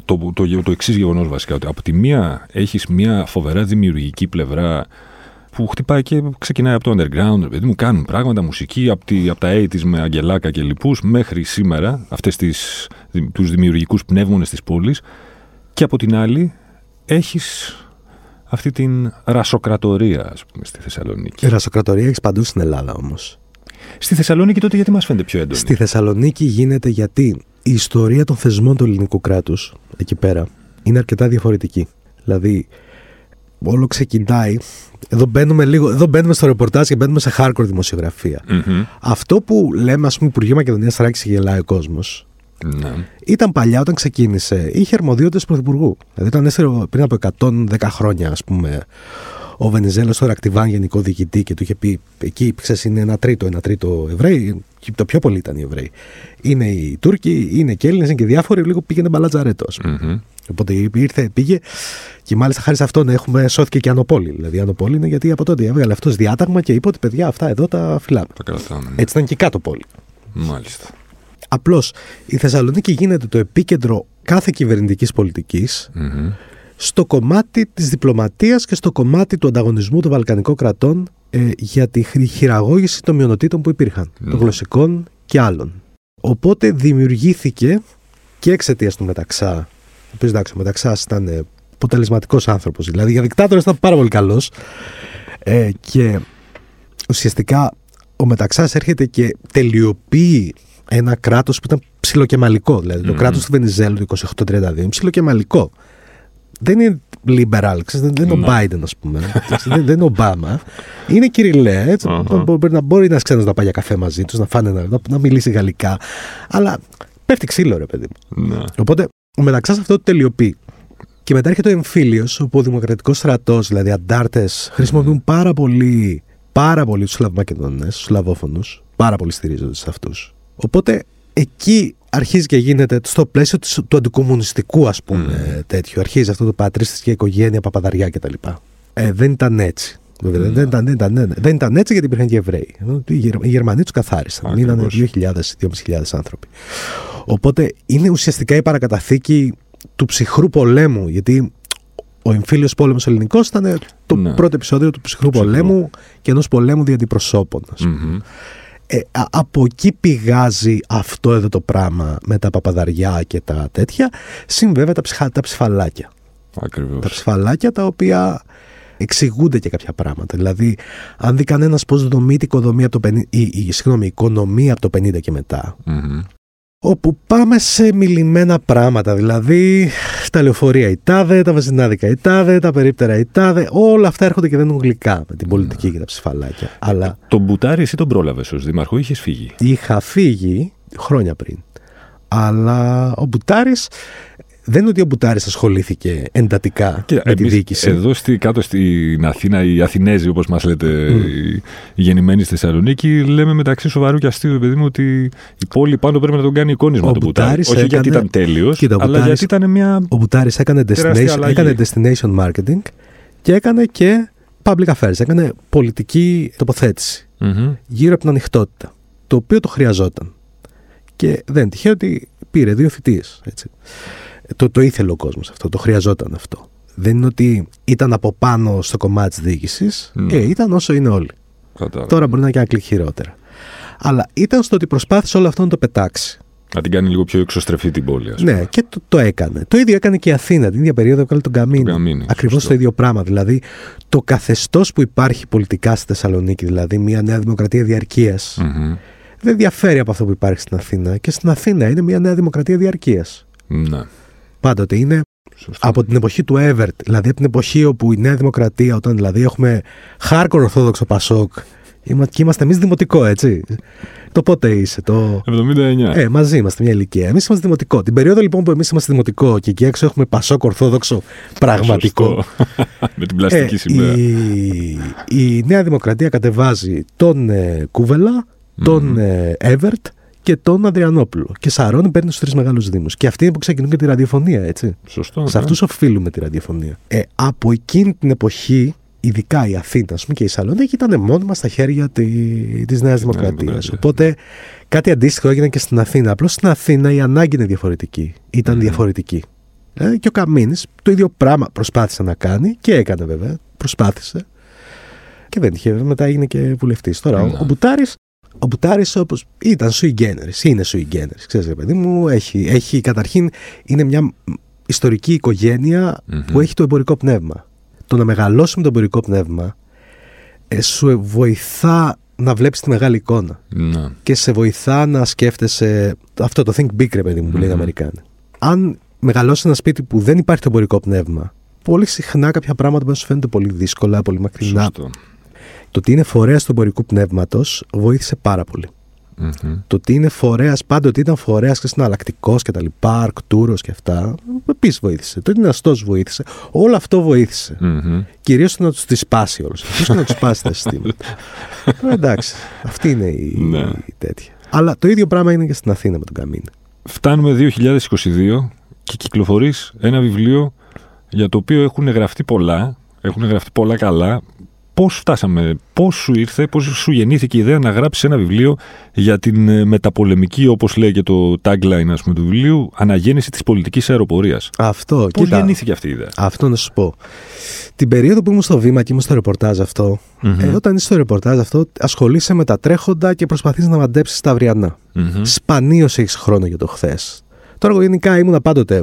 το, το, το, το εξής γεγονός βασικά. Ότι από τη μία έχεις μια φοβερά δημιουργική πλευρά που χτυπάει και ξεκινάει από το underground. Δηλαδή μου κάνουν πράγματα, μουσική από, τη, από τα 80 με αγγελάκα και λοιπούς μέχρι σήμερα, αυτές τους δημιουργικούς πνεύμονες της πόλης. Και από την άλλη έχεις αυτή την ρασοκρατορία, ας πούμε, στη Θεσσαλονίκη. Η ρασοκρατορία έχει παντού στην Ελλάδα όμως. Στη Θεσσαλονίκη τότε γιατί μας φαίνεται πιο έντονη; Στη Θεσσαλονίκη γίνεται γιατί η ιστορία των θεσμών του ελληνικού κράτους εκεί πέρα είναι αρκετά διαφορετική. Δηλαδή, όλο ξεκινάει. Εδώ μπαίνουμε, λίγο, εδώ μπαίνουμε στο ρεπορτάζ και μπαίνουμε σε hardcore δημοσιογραφία. Mm-hmm. Αυτό που λέμε, ας πούμε, Υπουργείο Μακεδονίας Θράκη και γελάει ο κόσμος, ναι. Ήταν παλιά όταν ξεκίνησε, είχε αρμοδιότητες πρωθυπουργού. Δηλαδή, ήταν έστω πριν από 110 χρόνια, ας πούμε, ο Βενιζέλος στο Ρακτιβάν γενικό διοικητή και του είχε πει: Εκεί ξέρεις, είναι ένα τρίτο, ένα τρίτο Εβραίοι. Και το πιο πολύ ήταν οι Εβραίοι. Είναι οι Τούρκοι, είναι και Έλληνες, είναι και διάφοροι. Λίγο πήγαινε μπαλατζαρέτο, ας πούμε. Mm-hmm. Οπότε ήρθε, πήγε και μάλιστα χάρη σε αυτό έχουμε σώθηκε και Ανοπόλη. Δηλαδή, Ανοπόλη είναι γιατί από τότε έβγαλε αυτός διάταγμα και είπε ότι παιδιά αυτά εδώ τα φυλάμε. Τα κρατάμε. Έτσι ήταν και κάτω πόλη. Μάλιστα. Απλώς η Θεσσαλονίκη γίνεται το επίκεντρο κάθε κυβερνητικής στο κομμάτι της διπλωματίας και στο κομμάτι του ανταγωνισμού των Βαλκανικών κρατών ε, για τη χειραγώγηση των μειονοτήτων που υπήρχαν, των γλωσσικών και άλλων. Οπότε δημιουργήθηκε και εξαιτίας του Μεταξά, ο οποίος εντάξει, ο Μεταξά ήταν ε, αποτελεσματικός άνθρωπος, δηλαδή για δικτάτορα ήταν πάρα πολύ καλός. Ε, και ουσιαστικά ο Μεταξάς έρχεται και τελειοποιεί ένα κράτος που ήταν ψιλοκεμαλικό. Δηλαδή mm-hmm. το κράτος του Βενιζέλου του 2832 είναι ψιλοκεμαλικό. Δεν είναι liberal, δεν, δεν είναι ο ναι. Biden, ας πούμε. δεν, δεν είναι ο Ομπάμα. Είναι κυριλέ. Έτσι, uh-huh. μπορεί, να, μπορεί ένας ξένος να πάει για καφέ μαζί τους, να φάνε να, να, μιλήσει γαλλικά. Αλλά πέφτει ξύλο, ρε παιδί μου. Ναι. Οπότε ο Μεταξά αυτό το τελειοποιεί. Και μετά έρχεται ο εμφύλιος, όπου ο Δημοκρατικός στρατός, δηλαδή αντάρτες, χρησιμοποιούν πάρα πολύ, πάρα πολύ τους Σλαβμακεδόνε, τους Σλαβόφωνους. Πάρα πολύ στηρίζονται σε αυτούς. Οπότε εκεί αρχίζει και γίνεται στο πλαίσιο του, του αντικομουνιστικού ας πούμε mm. τέτοιο. Αρχίζει αυτό το πατρίστης και οικογένεια, παπαδαριά κτλ. Ε, δεν ήταν έτσι. Mm. Δεν, ήταν, δεν, ήταν, δεν ήταν έτσι γιατί υπήρχαν και Εβραίοι. Οι Γερμανοί τους καθάρισαν. Ήταν 2.000-2.500 άνθρωποι. Οπότε είναι ουσιαστικά η παρακαταθήκη του ψυχρού πολέμου. Γιατί ο εμφύλιος πόλεμος ελληνικός ήταν το ναι. πρώτο επεισόδιο του ψυχρού, πολέμου και ενός πολέμου δια αντιπροσώπων. Mm-hmm. Ε, από εκεί πηγάζει αυτό εδώ το πράγμα με τα παπαδαριά και τα τέτοια. Συν τα, ψυχα, τα ψηφαλάκια. Ακριβώς. Τα ψηφαλάκια τα οποία εξηγούνται και κάποια πράγματα. Δηλαδή, αν δει κανένας πώς δομείται η οικονομία από το 50, η, η, συγγνώμη, οικονομία από το 50 και μετά, όπου πάμε σε μιλημένα πράγματα, δηλαδή τα λεωφορεία η τάδε, τα βαζινάδικα η τάδε, τα περίπτερα η τάδε, όλα αυτά έρχονται και δεν είναι γλυκά με την πολιτική και τα ψηφαλάκια. Αλλά... Τον Μπουτάρη εσύ τον πρόλαβες ως δήμαρχο, είχες φύγει; Είχα φύγει χρόνια πριν. Αλλά ο Μπουτάρης δεν είναι ότι ο Μπουτάρης ασχολήθηκε εντατικά και με τη διοίκηση. Εδώ στη, κάτω στην Αθήνα, οι Αθηνέζοι, όπως μας λέτε, mm. οι γεννημένοι στη Θεσσαλονίκη, λέμε μεταξύ σοβαρού και αστείου, παιδί μου, ότι η πόλη πάνω πρέπει να τον κάνει εικόνισμα του Μπουτάρη. Όχι έκανε... γιατί ήταν τέλειος, αλλά γιατί ήταν μια. Ο Μπουτάρης έκανε, destination, έκανε destination marketing και έκανε και public affairs, έκανε πολιτική γύρω από την ανοιχτότητα, το οποίο το χρειαζόταν. Και δεν τυχαίο ότι πήρε δύο θητείες. Το, το ήθελε ο κόσμος αυτό, το χρειαζόταν αυτό. Δεν είναι ότι ήταν από πάνω στο κομμάτι της διοίκησης, ναι. ε, ήταν όσο είναι όλοι. Τώρα μπορεί να είναι και ένα κλικ χειρότερα. Αλλά ήταν στο ότι προσπάθησε όλο αυτό να το πετάξει. Να την κάνει λίγο πιο εξωστρεφή την πόλη, ας πούμε. Ναι, και το, το έκανε. Το ίδιο έκανε και η Αθήνα. Την ίδια περίοδο έκανε τον Καμίνη. Καμίνη Ακριβώς το ίδιο πράγμα. Δηλαδή, το καθεστώς που υπάρχει πολιτικά στη Θεσσαλονίκη, δηλαδή μια νέα δημοκρατία διαρκείας, mm-hmm. δεν διαφέρει από αυτό που υπάρχει στην Αθήνα. Και στην Αθήνα είναι μια νέα δημοκρατία διαρκείας. Ναι. Πάντοτε είναι από την εποχή του Εύερτ, δηλαδή από την εποχή όπου η Νέα Δημοκρατία, όταν δηλαδή έχουμε χάρκο Ορθόδοξο Πασόκ και είμαστε εμείς δημοτικό, έτσι. Το πότε είσαι, το. 79. Ε, μαζί είμαστε μια ηλικία. Εμείς είμαστε δημοτικό. Την περίοδο λοιπόν που εμείς είμαστε δημοτικό και εκεί έξω έχουμε Πασόκ Ορθόδοξο πραγματικό. Με την πλαστική ε, σημαία. Η, η Νέα Δημοκρατία κατεβάζει τον ε, Κούβελα, τον mm. Εύερτ και τον Αδριανόπουλο. Και Σαρώνη παίρνει στους τρεις μεγάλους Δήμους. Και αυτοί είναι που ξεκινούν και τη ραδιοφωνία, έτσι. Σωστό. Σε ναι. αυτούς οφείλουμε τη ραδιοφωνία. Ε, από εκείνη την εποχή, ειδικά η Αθήνα πούμε, και η Σαλόνικη ήταν μόνιμα στα χέρια τη της Νέας Δημοκρατίας. Οπότε κάτι αντίστοιχο έγινε και στην Αθήνα. Απλώς στην Αθήνα η ανάγκη είναι διαφορετική. Ήταν διαφορετική. Ε, και ο Καμίνης το ίδιο πράγμα προσπάθησε να κάνει και έκανε βέβαια. Προσπάθησε. Και δεν είχε, μετά έγινε και βουλευτής. Τώρα, ο, ο Μπουτάρης ο Μπουτάρης όπως ήταν sui generis, είναι sui generis. Ξέρετε, παιδί μου, έχει, έχει καταρχήν είναι μια ιστορική που έχει το εμπορικό πνεύμα. Το να μεγαλώσει με το εμπορικό πνεύμα ε, σου βοηθά να βλέπεις τη μεγάλη εικόνα. Ναι. Και σε βοηθά να σκέφτεσαι αυτό το think big, ρε παιδί μου, που λένε οι Αμερικάνοι. Αν μεγαλώσει ένα σπίτι που δεν υπάρχει το εμπορικό πνεύμα, πολύ συχνά κάποια πράγματα μπορεί να σου φαίνονται πολύ δύσκολα, πολύ μακρινά. Σωστό. Το ότι είναι φορέας του εμπορικού πνεύματος βοήθησε πάρα πολύ. Mm-hmm. Το ότι είναι φορέας, πάντοτε ήταν φορέας και συναλλακτικό και τα λοιπά, αρκτούρο και αυτά, επίσης βοήθησε. Το ότι είναι αστός βοήθησε. Όλο αυτό βοήθησε. Mm-hmm. Κυρίως το να τους τη σπάσει όλου αυτού. να τους σπάσει τα συστήματα. ε, εντάξει. Αυτή είναι η, ναι. η τέτοια. Αλλά το ίδιο πράγμα είναι και στην Αθήνα με τον Καμίνη. Φτάνουμε 2022 και κυκλοφορείς ένα βιβλίο για το οποίο έχουν γραφτεί πολλά. Έχουν γραφτεί πολλά καλά. Πώς φτάσαμε, πώς σου ήρθε, πώς σου γεννήθηκε η ιδέα να γράψεις ένα βιβλίο για την ε, μεταπολεμική, όπως λέει και το tagline ας πούμε, του βιβλίου, αναγέννηση της πολιτικής αεροπορίας. Αυτό, Πώ γεννήθηκε αυτή η ιδέα; Αυτό να σου πω. Την περίοδο που ήμουν στο βήμα και ήμουν στο ρεπορτάζ αυτό, mm-hmm. ε, όταν είσαι στο ρεπορτάζ αυτό, ασχολείσαι με τα τρέχοντα και προσπαθείς να μαντέψεις τα αυριανά. Mm-hmm. Σπανίως έχεις χρόνο για το χθες. Τώρα, εγώ γενικά ήμουν πάντοτε.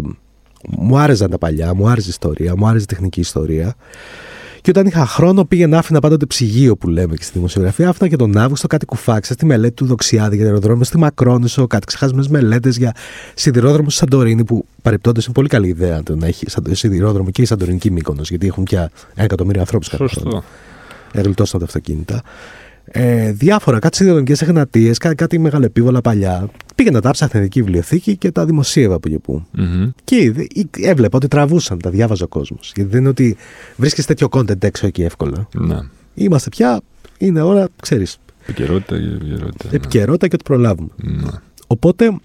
Μου άρεσαν τα παλιά, μου άρεσε η ιστορία, μου άρεσε η τεχνική ιστορία. Και όταν είχα χρόνο πήγαινα άφηνα πάντοτε ψυγείο που λέμε και στη δημοσιογραφία. Άφηνα και τον Αύγουστο κάτι κουφάξα στη μελέτη του Δοξιάδη για αεροδρόμιο, στη Μακρόνισο, κάτι ξεχασμένες μελέτες για σιδηρόδρομο στη Σαντορίνη που παρεπτόντω είναι πολύ καλή ιδέα το να έχει σιδηρόδρομο και η Σαντορινική Μήκονο, γιατί έχουν πια ένα εκατομμύριο ανθρώπους κάθε χρόνο. Εγλιτώσαν τα αυτοκίνητα. Ε, διάφορα, κάτι σιδηροδρομικές εγνατίε, κάτι, κάτι μεγαλεπίβολα παλιά. Πήγαινα τα ψάχνα ειδική βιβλιοθήκη και τα δημοσίευα από εκεί που. Mm-hmm. Και έβλεπα ότι τραβούσαν, τα διάβαζε ο κόσμος. Γιατί δεν είναι ότι βρίσκεις τέτοιο content έξω εκεί εύκολα. Ναι. Είμαστε πια, είναι ώρα, ξέρεις. Επικαιρότητα και επικαιρότητα. Ναι. Επικαιρότητα και ότι προλάβουμε. Ναι. Οπότε,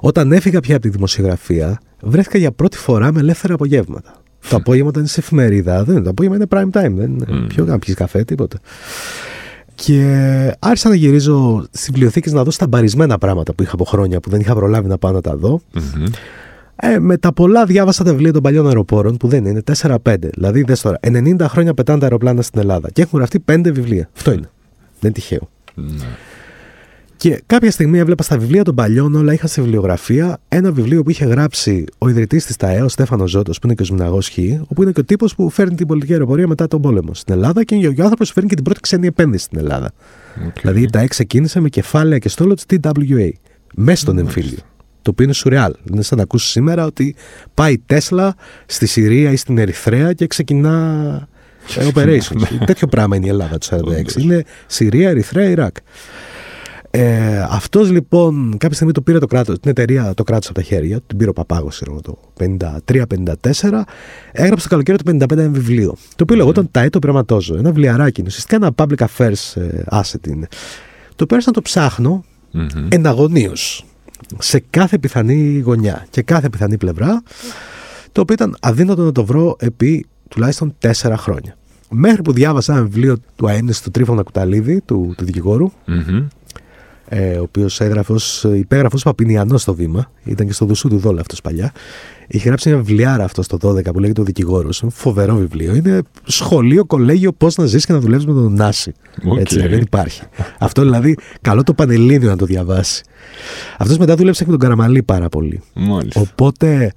όταν έφυγα πια από τη δημοσιογραφία, βρέθηκα για πρώτη φορά με ελεύθερα απογεύματα. Το απόγευμα ήταν σε εφημερίδα, δεν, το απόγευμα είναι prime time, δεν είναι mm. πιο να πιεις καφέ, τίποτα. Και άρχισα να γυρίζω στις βιβλιοθήκες να δω σταμπαρισμένα πράγματα που είχα από χρόνια που δεν είχα προλάβει να πάω να τα δω. Mm-hmm. Ε, με τα πολλά διάβασα τα βιβλία των παλιών αεροπόρων που δεν είναι 4-5. Δηλαδή, δες τώρα, 90 χρόνια πετάνε τα αεροπλάνα στην Ελλάδα και έχουν γραφτεί 5 βιβλία. Αυτό είναι. Δεν είναι τυχαίο. Mm-hmm. Και κάποια στιγμή έβλεπα στα βιβλία των παλιών, όλα είχα σε βιβλιογραφία, ένα βιβλίο που είχε γράψει ο ιδρυτής της ΤΑΕ, ο Στέφανος Ζώτος, που είναι και ο Σμιναγός Χ, όπου είναι και ο τύπος που φέρνει την πολιτική αεροπορία μετά τον πόλεμο στην Ελλάδα και είναι ο άνθρωπος που φέρνει και την πρώτη ξένη επένδυση στην Ελλάδα. Okay. Δηλαδή η ΤΑΕ ξεκίνησε με κεφάλαια και στόλο της TWA, μέσα στον εμφύλιο. Το οποίο είναι σουρεάλ. Είναι σαν να ακούσει σήμερα ότι πάει η Τέσλα στη Συρία ή στην Ερυθρέα και ξεκινά operations. Τέτοιο πράγμα είναι η Ελλάδα του 1946. είναι Συρία, Ερυθρέα, Ιράκ. Ε, Αυτός λοιπόν κάποια στιγμή το πήρε το κράτος, την εταιρεία το κράτος από τα χέρια, την πήρε ο Παπάγος το 53-54, έγραψε το καλοκαίρι του 55 ένα βιβλίο. Το οποίο mm. λεγόταν Τα Έτο Πειραματόζω. Ένα βιβλιαράκι, ουσιαστικά ένα public affairs ε, asset είναι. Το οποίο να το ψάχνω mm-hmm. εναγωνίω σε κάθε πιθανή γωνιά και κάθε πιθανή πλευρά, το οποίο ήταν αδύνατο να το βρω επί τουλάχιστον τέσσερα χρόνια. Μέχρι που διάβασα ένα βιβλίο του αέμνηση του Τρίφωνα Κουταλίδη, του, του δικηγορου ε, ο οποίος υπέγραφε ως Παπινιανός στο βήμα, ήταν και στο Δουσού του Δόλα αυτός παλιά. Είχε γράψει μια βιβλιάρα αυτό στο 12 που λέγεται Ο Δικηγόρος. Είναι φοβερό βιβλίο. Είναι σχολείο, κολέγιο, πώς να ζήσει και να δουλεύει με τον Νάση. Okay. Έτσι, δεν υπάρχει. αυτό δηλαδή, καλό το Πανελλήνιο να το διαβάσει. Αυτός μετά δούλεψε και με τον Καραμαλή πάρα πολύ. Μάλιστα. Οπότε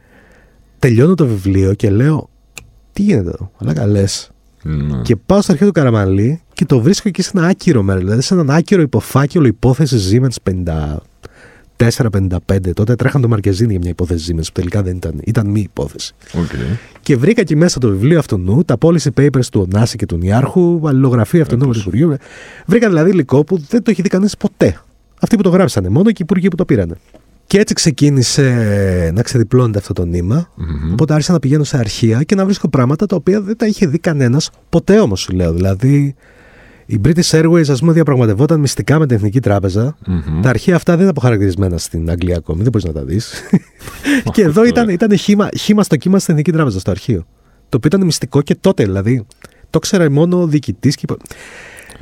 τελειώνω το βιβλίο και λέω, τι γίνεται εδώ, αλλά καλέ. Ναι. Και πάω στο αρχείο του Καραμαλή και το βρίσκω εκεί σε ένα άκυρο μέρος. Δηλαδή σε έναν άκυρο υποφάκελο υπόθεση Siemens 54-55. Τότε τρέχαν το Μαρκεζίνη για μια υπόθεση Siemens που τελικά δεν ήταν, ήταν μη υπόθεση. Okay. Και βρήκα εκεί μέσα το βιβλίο αυτού τα policy papers του Ωνάση και του Νιάρχου, αλληλογραφία αυτού του Υπουργείου. Βρήκα δηλαδή υλικό που δεν το έχει δει κανείς ποτέ. Αυτοί που το γράψανε, μόνο και οι υπουργοί που το πήρανε. Και έτσι ξεκίνησε να ξεδιπλώνεται αυτό το νημα mm-hmm. Οπότε άρχισα να πηγαίνω σε αρχεία και να βρίσκω πράγματα τα οποία δεν τα είχε δει κανένας ποτέ όμως, σου λέω. Δηλαδή, η British Airways, ας πούμε, διαπραγματευόταν μυστικά με την Εθνική Τράπεζα. Mm-hmm. Τα αρχεία αυτά δεν είναι αποχαρακτηρισμένα στην Αγγλία ακόμη, δεν μπορείς να τα δεις. και εδώ ήταν, ήταν χήμα, χήμα στο κύμα στην Εθνική Τράπεζα, στο αρχείο. Το οποίο ήταν μυστικό και τότε, δηλαδή. Το ήξερα μόνο ο διοικητής. Και...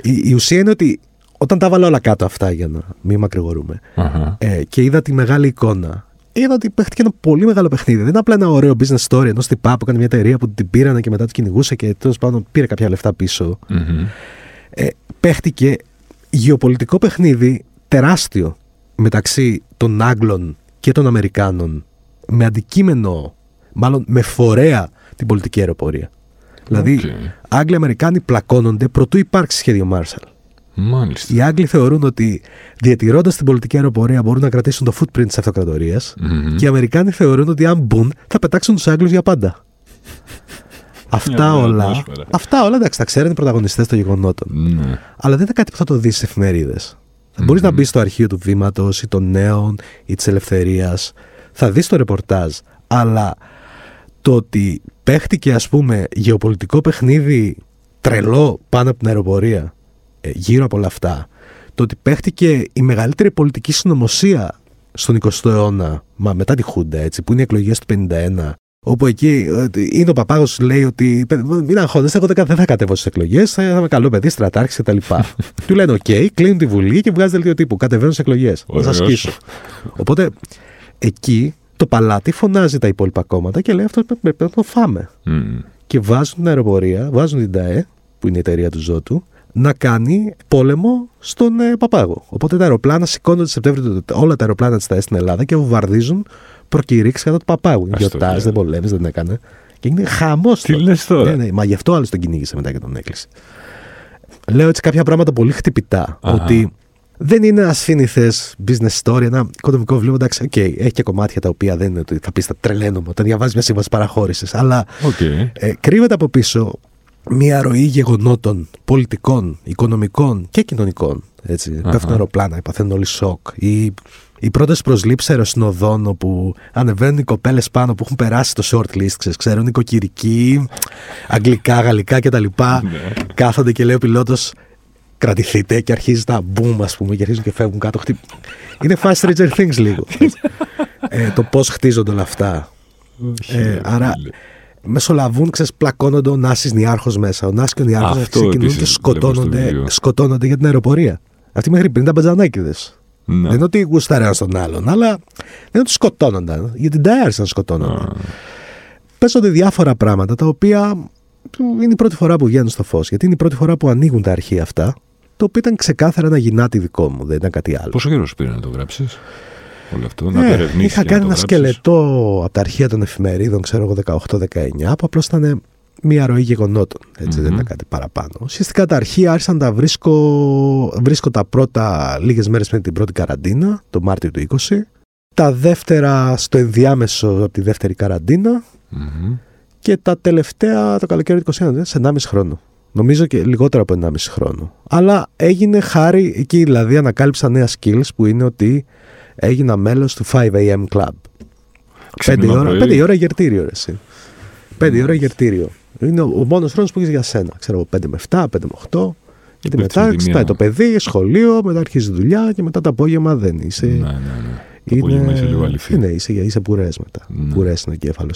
Η, η ουσία είναι ότι όταν τα βάλω όλα κάτω αυτά για να μην μακρηγορούμε uh-huh. ε, και είδα τη μεγάλη εικόνα, είδα ότι παίχτηκε ένα πολύ μεγάλο παιχνίδι. Δεν είναι απλά ένα ωραίο business story ενός τυπά που έκανε μια εταιρεία που την πήρανε και μετά την κυνηγούσε και τέλος πάντων πήρε κάποια λεφτά πίσω. Mm-hmm. Ε, παίχτηκε γεωπολιτικό παιχνίδι τεράστιο μεταξύ των Άγγλων και των Αμερικάνων με αντικείμενο, μάλλον με φορέα την πολιτική αεροπορία. Δηλαδή, Άγγλοι Αμερικάνοι πλακώνονται προτού υπάρξει σχέδιο Marshall. Μάλιστα. Οι Άγγλοι θεωρούν ότι διατηρώντας την πολιτική αεροπορία μπορούν να κρατήσουν το footprint της αυτοκρατορια και οι Αμερικάνοι θεωρούν ότι αν μπουν θα πετάξουν τους Άγγλους για πάντα. αυτά όλα. Αυτά όλα εντάξει, τα ξέρουν οι πρωταγωνιστές των γεγονότων. Ναι. Αλλά δεν είναι κάτι που θα το δεις στι εφημερίδες. Θα μπορείς να μπεις στο αρχείο του βήματος ή των νέων ή της ελευθερίας. Θα δεις το ρεπορτάζ. Αλλά το ότι παίχτηκε, ας πούμε, γεωπολιτικό παιχνίδι τρελό πάνω από την αεροπορία ε, γύρω από όλα αυτά, το ότι παίχτηκε η μεγαλύτερη πολιτική συνωμοσία στον 20ο αιώνα, μα μετά τη Χούντα, έτσι, που είναι οι εκλογές του 51, όπου εκεί ε, είναι ο παπάγος λέει ότι μην αγχώνεστε, εγώ δεν θα κατέβω στις εκλογές, θα είμαι καλό παιδί, στρατάρχης κτλ. Του λένε: Οκ, κλείνουν τη Βουλή και βγάζει δελτίο τύπου. Κατεβαίνουν στις εκλογές. Θα σας ασκήσω. Οπότε εκεί το παλάτι φωνάζει τα υπόλοιπα κόμματα και λέει: Αυτό πρέπει να το φάμε. Και βάζουν την αεροπορία, βάζουν την ΤΑΕ, που είναι η εταιρεία του Ζώτου, να κάνει πόλεμο στον ε, Παπάγο. Οπότε τα αεροπλάνα σηκώνονται Σεπτέμβριο, όλα τα αεροπλάνα της ΤΑΕ στην Ελλάδα και βομβαρδίζουν προκηρύξεις κατά του Παπάγου. Γιωτά, δεν πολέμεις, δεν έκανε. Και είναι χαμός. Τι λες τώρα; Ναι, ναι, μα γι' αυτό άλλο τον κυνήγησε μετά και τον έκλεισε. Λέω έτσι κάποια πράγματα πολύ χτυπητά. Ότι δεν είναι ένα σύνηθε business story, ένα οικονομικό βιβλίο. Εντάξει, okay, έχει και κομμάτια τα οποία δεν είναι ότι θα πεις τα τρελαίνουμε όταν διαβάζεις μια σύμβαση παραχώρησης. Αλλά okay. ε, κρύβεται από πίσω μια ροή γεγονότων πολιτικών, οικονομικών και κοινωνικών. Έτσι. Πέφτουν αεροπλάνα, παθαίνουν όλοι σοκ. Ή οι πρώτες προσλήψεις αεροσυνοδών όπου ανεβαίνουν οι κοπέλες πάνω που έχουν περάσει το short list, ξέρουν νοικοκυρικοί, αγγλικά, γαλλικά κτλ. Ναι. Κάθονται και λέει ο πιλότος, κρατηθείτε και αρχίζει τα boom, ας πούμε, και αρχίζουν και φεύγουν κάτω. Είναι fast Stranger Things λίγο. ε, το πώς χτίζονται όλα αυτά. Ε, άρα μεσολαβούν, ξέρεις, πλακώνονται ο Νάσης Νιάρχος μέσα. Ο Νάσης και ο Νιάρχος ξεκινούν και σκοτώνονται, σκοτώνονται για την αεροπορία. Αυτοί μέχρι πριν ήταν μπατζανάκιδε. Ναι. Δεν είναι ότι γουστάρε ένα τον άλλον, αλλά δεν είναι ότι σκοτώνονταν. Γιατί δεν να σκοτώνονταν. Mm. Παίζονται διάφορα πράγματα τα οποία είναι η πρώτη φορά που βγαίνουν στο φως. Γιατί είναι η πρώτη φορά που ανοίγουν τα αρχεία αυτά. Το οποίο ήταν ξεκάθαρα ένα γυνάτι δικό μου, δεν ήταν κάτι άλλο. Πόσο καιρό πήρε να το γράψεις, όλο αυτό, να ε, το Είχα κάνει ένα σκελετό από τα αρχεία των εφημερίδων, ξέρω εγώ 18-19, που απλώς ήταν μία ροή γεγονότων. Έτσι, mm-hmm. Δεν ήταν κάτι παραπάνω. Ουσιαστικά τα αρχεία άρχισαν να τα βρίσκω, βρίσκω τα πρώτα λίγες μέρες πριν την πρώτη καραντίνα, το Μάρτιο του 20. Τα δεύτερα στο ενδιάμεσο από τη δεύτερη καραντίνα. Mm-hmm. Και τα τελευταία το καλοκαίρι του 2021, σε 1,5 χρόνο. Νομίζω και λιγότερο από 1,5 χρόνο. Αλλά έγινε χάρη, εκεί δηλαδή ανακάλυψα νέα skills που είναι ότι έγινα μέλος του 5am club. 5 ώρα, 5 ώρα γερτήριο, ρε, εσύ. 5 ώρα γερτήριο. Είναι ο, ο μόνος χρόνος που έχεις για σένα. Ξέρω 5 με 7, 5 με 8. Γιατί μετά ξυπνάει το παιδί, σχολείο, μετά αρχίζει δουλειά και μετά το απόγευμα δεν είσαι. Ναι, ναι, ναι. Το είναι, είσαι λίγο αληθή. Είναι, είσαι, είσαι πουρές μετά. Ναι. Πουρές είναι ο κέφαλο.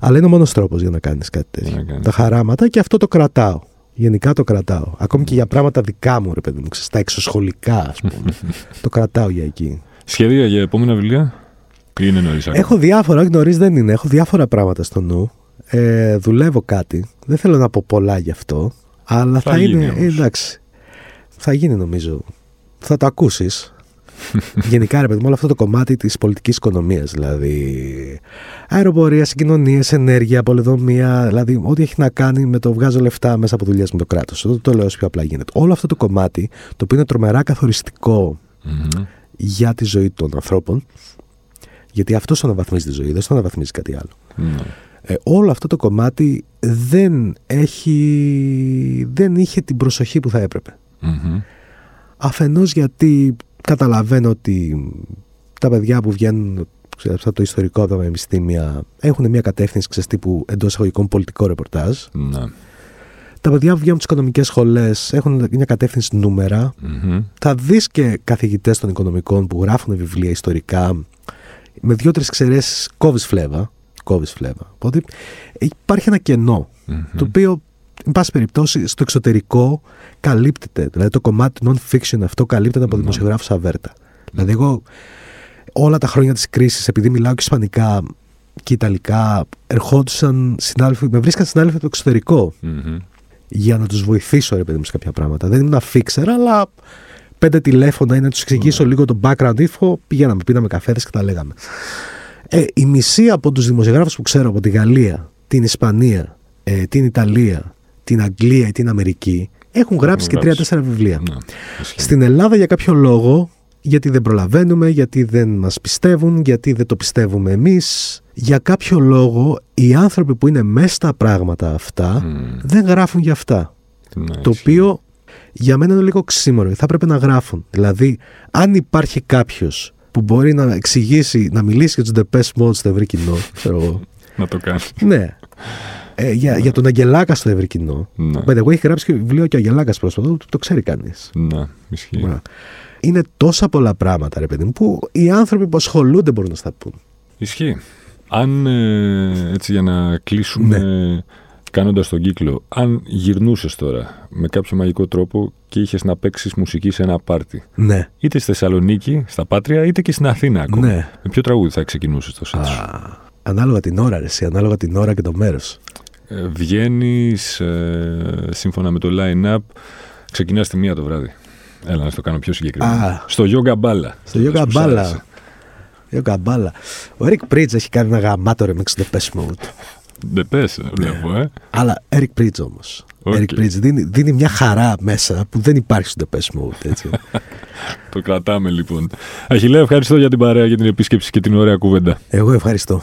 Αλλά είναι ο μόνος τρόπος για να κάνεις κάτι τέτοιο. Τα χαράματα και αυτό το κρατάω. Γενικά το κρατάω. Ακόμη και για πράγματα δικά μου, ρε παιδί μου, στα εξωσχολικά, ας πούμε. το κρατάω για εκεί. Σχέδια για επόμενα βιβλία, ή είναι νωρίς Έχω διάφορα, όχι νωρίς δεν είναι. Έχω διάφορα πράγματα στο νου. Ε, δουλεύω κάτι. Δεν θέλω να πω πολλά γι' αυτό. Αλλά θα, θα είναι. εντάξει. Θα γίνει νομίζω. Θα το ακούσεις. Γενικά, ρε παιδί μου, όλο αυτό το κομμάτι της πολιτικής οικονομίας. Δηλαδή, αεροπορία, συγκοινωνίες, ενέργεια, πολεδομία. Δηλαδή, ό,τι έχει να κάνει με το βγάζω λεφτά μέσα από δουλειές με το κράτος. Το, το λέω όσο πιο απλά γίνεται. Όλο αυτό το κομμάτι, το οποίο είναι τρομερά για τη ζωή των ανθρώπων, γιατί αυτός αναβαθμίζει τη ζωή, δεν στο αναβαθμίζει κάτι Ε, όλο αυτό το κομμάτι δεν, έχει, δεν είχε την προσοχή που θα έπρεπε. Mm-hmm. Αφενός γιατί καταλαβαίνω ότι τα παιδιά που βγαίνουν από το ιστορικό από τα πανεπιστήμια έχουν μια κατεύθυνση ξέρεις, τύπου εντός εισαγωγικών πολιτικό ρεπορτάζ. Ναι. Τα παιδιά που βγαίνουν από τι οικονομικές σχολές έχουν μια κατεύθυνση νούμερα. Mm-hmm. Θα δεις και καθηγητές των οικονομικών που γράφουν βιβλία ιστορικά με δύο-τρει εξαιρέσεις κόβεις φλέβα. Κόβεις φλέβα. Οπότε υπάρχει ένα κενό mm-hmm. το οποίο, εν πάση περιπτώσει, στο εξωτερικό καλύπτεται. Δηλαδή το κομμάτι του non-fiction αυτό καλύπτεται από mm-hmm. δημοσιογράφους αβέρτα. Δηλαδή, εγώ όλα τα χρόνια της κρίσης, επειδή μιλάω και ισπανικά και ιταλικά, ερχόντουσαν συνάδελφοι, με βρίσκαν συνάδελφοι από το εξωτερικό mm-hmm. Για να τους βοηθήσω, ρε παιδί μου, σε κάποια πράγματα. Δεν ήμουν αφήξερα, αλλά πέντε τηλέφωνα ή να τους εξηγήσω λίγο το background info, πηγαίναμε, πίναμε καφέδες και τα λέγαμε. Ε, η μισή από τους δημοσιογράφους που ξέρω από τη Γαλλία, την Ισπανία, ε, την Ιταλία, την Αγγλία ή την Αμερική έχουν γράψει και τρία-τέσσερα βιβλία. Ναι, Στην Ελλάδα για κάποιο λόγο, γιατί δεν προλαβαίνουμε, γιατί δεν μας πιστεύουν, γιατί δεν το πιστεύουμε εμείς, για κάποιο λόγο οι άνθρωποι που είναι μέσα στα πράγματα αυτά δεν γράφουν για αυτά. Ναι, το οποίο για μένα είναι λίγο ξύμορο. Θα πρέπει να γράφουν. Δηλαδή, αν υπάρχει κάποιος που μπορεί να εξηγήσει, να μιλήσει για τους The Best στο ευρύ κοινό, ξέρω να το κάνει. Ναι. Ε, για, για τον Αγγελάκα στο ευρύ κοινό. Ναι. εγώ έχει γράψει και βιβλίο και ο Αγγελάκας πρόσφατα, το, το ξέρει κανείς. Ναι, ισχύει. Είναι τόσα πολλά πράγματα, ρε παιδί μου, που οι άνθρωποι που ασχολούνται μπορούν να στα πούν. Ισχύει. Αν ε, έτσι για να κλείσουμε ναι κάνοντας τον κύκλο, αν γυρνούσες τώρα με κάποιο μαγικό τρόπο και είχες να παίξεις μουσική σε ένα πάρτι. Ναι. Είτε στη Θεσσαλονίκη, στα Πάτρια, είτε και στην Αθήνα ακόμα. Ναι. Με ποιο τραγούδι θα ξεκινούσες το σετ; Ανάλογα την ώρα, εσύ, ανάλογα την ώρα και το μέρος. Ε, Βγαίνεις ε, σύμφωνα με το line-up, ξεκινάς τη μία το βράδυ. Έλα να το κάνω πιο συγκεκριμένα. Στο Yoga Balla. Στο Yoga Balla. Yoga Balla. Ο Eric Pritz έχει κάνει ένα γαμάτο remix στο Depeche Mode. Δεν πες, βλέπω, ε. Αλλά Eric Pritch όμως. Okay. Eric Pritch δίνει, δίνει μια χαρά μέσα που δεν υπάρχει στο Depeche Mode, έτσι. Το κρατάμε λοιπόν. Αχιλέα, ευχαριστώ για την παρέα, για την επίσκεψη και την ωραία κουβέντα. Εγώ ευχαριστώ.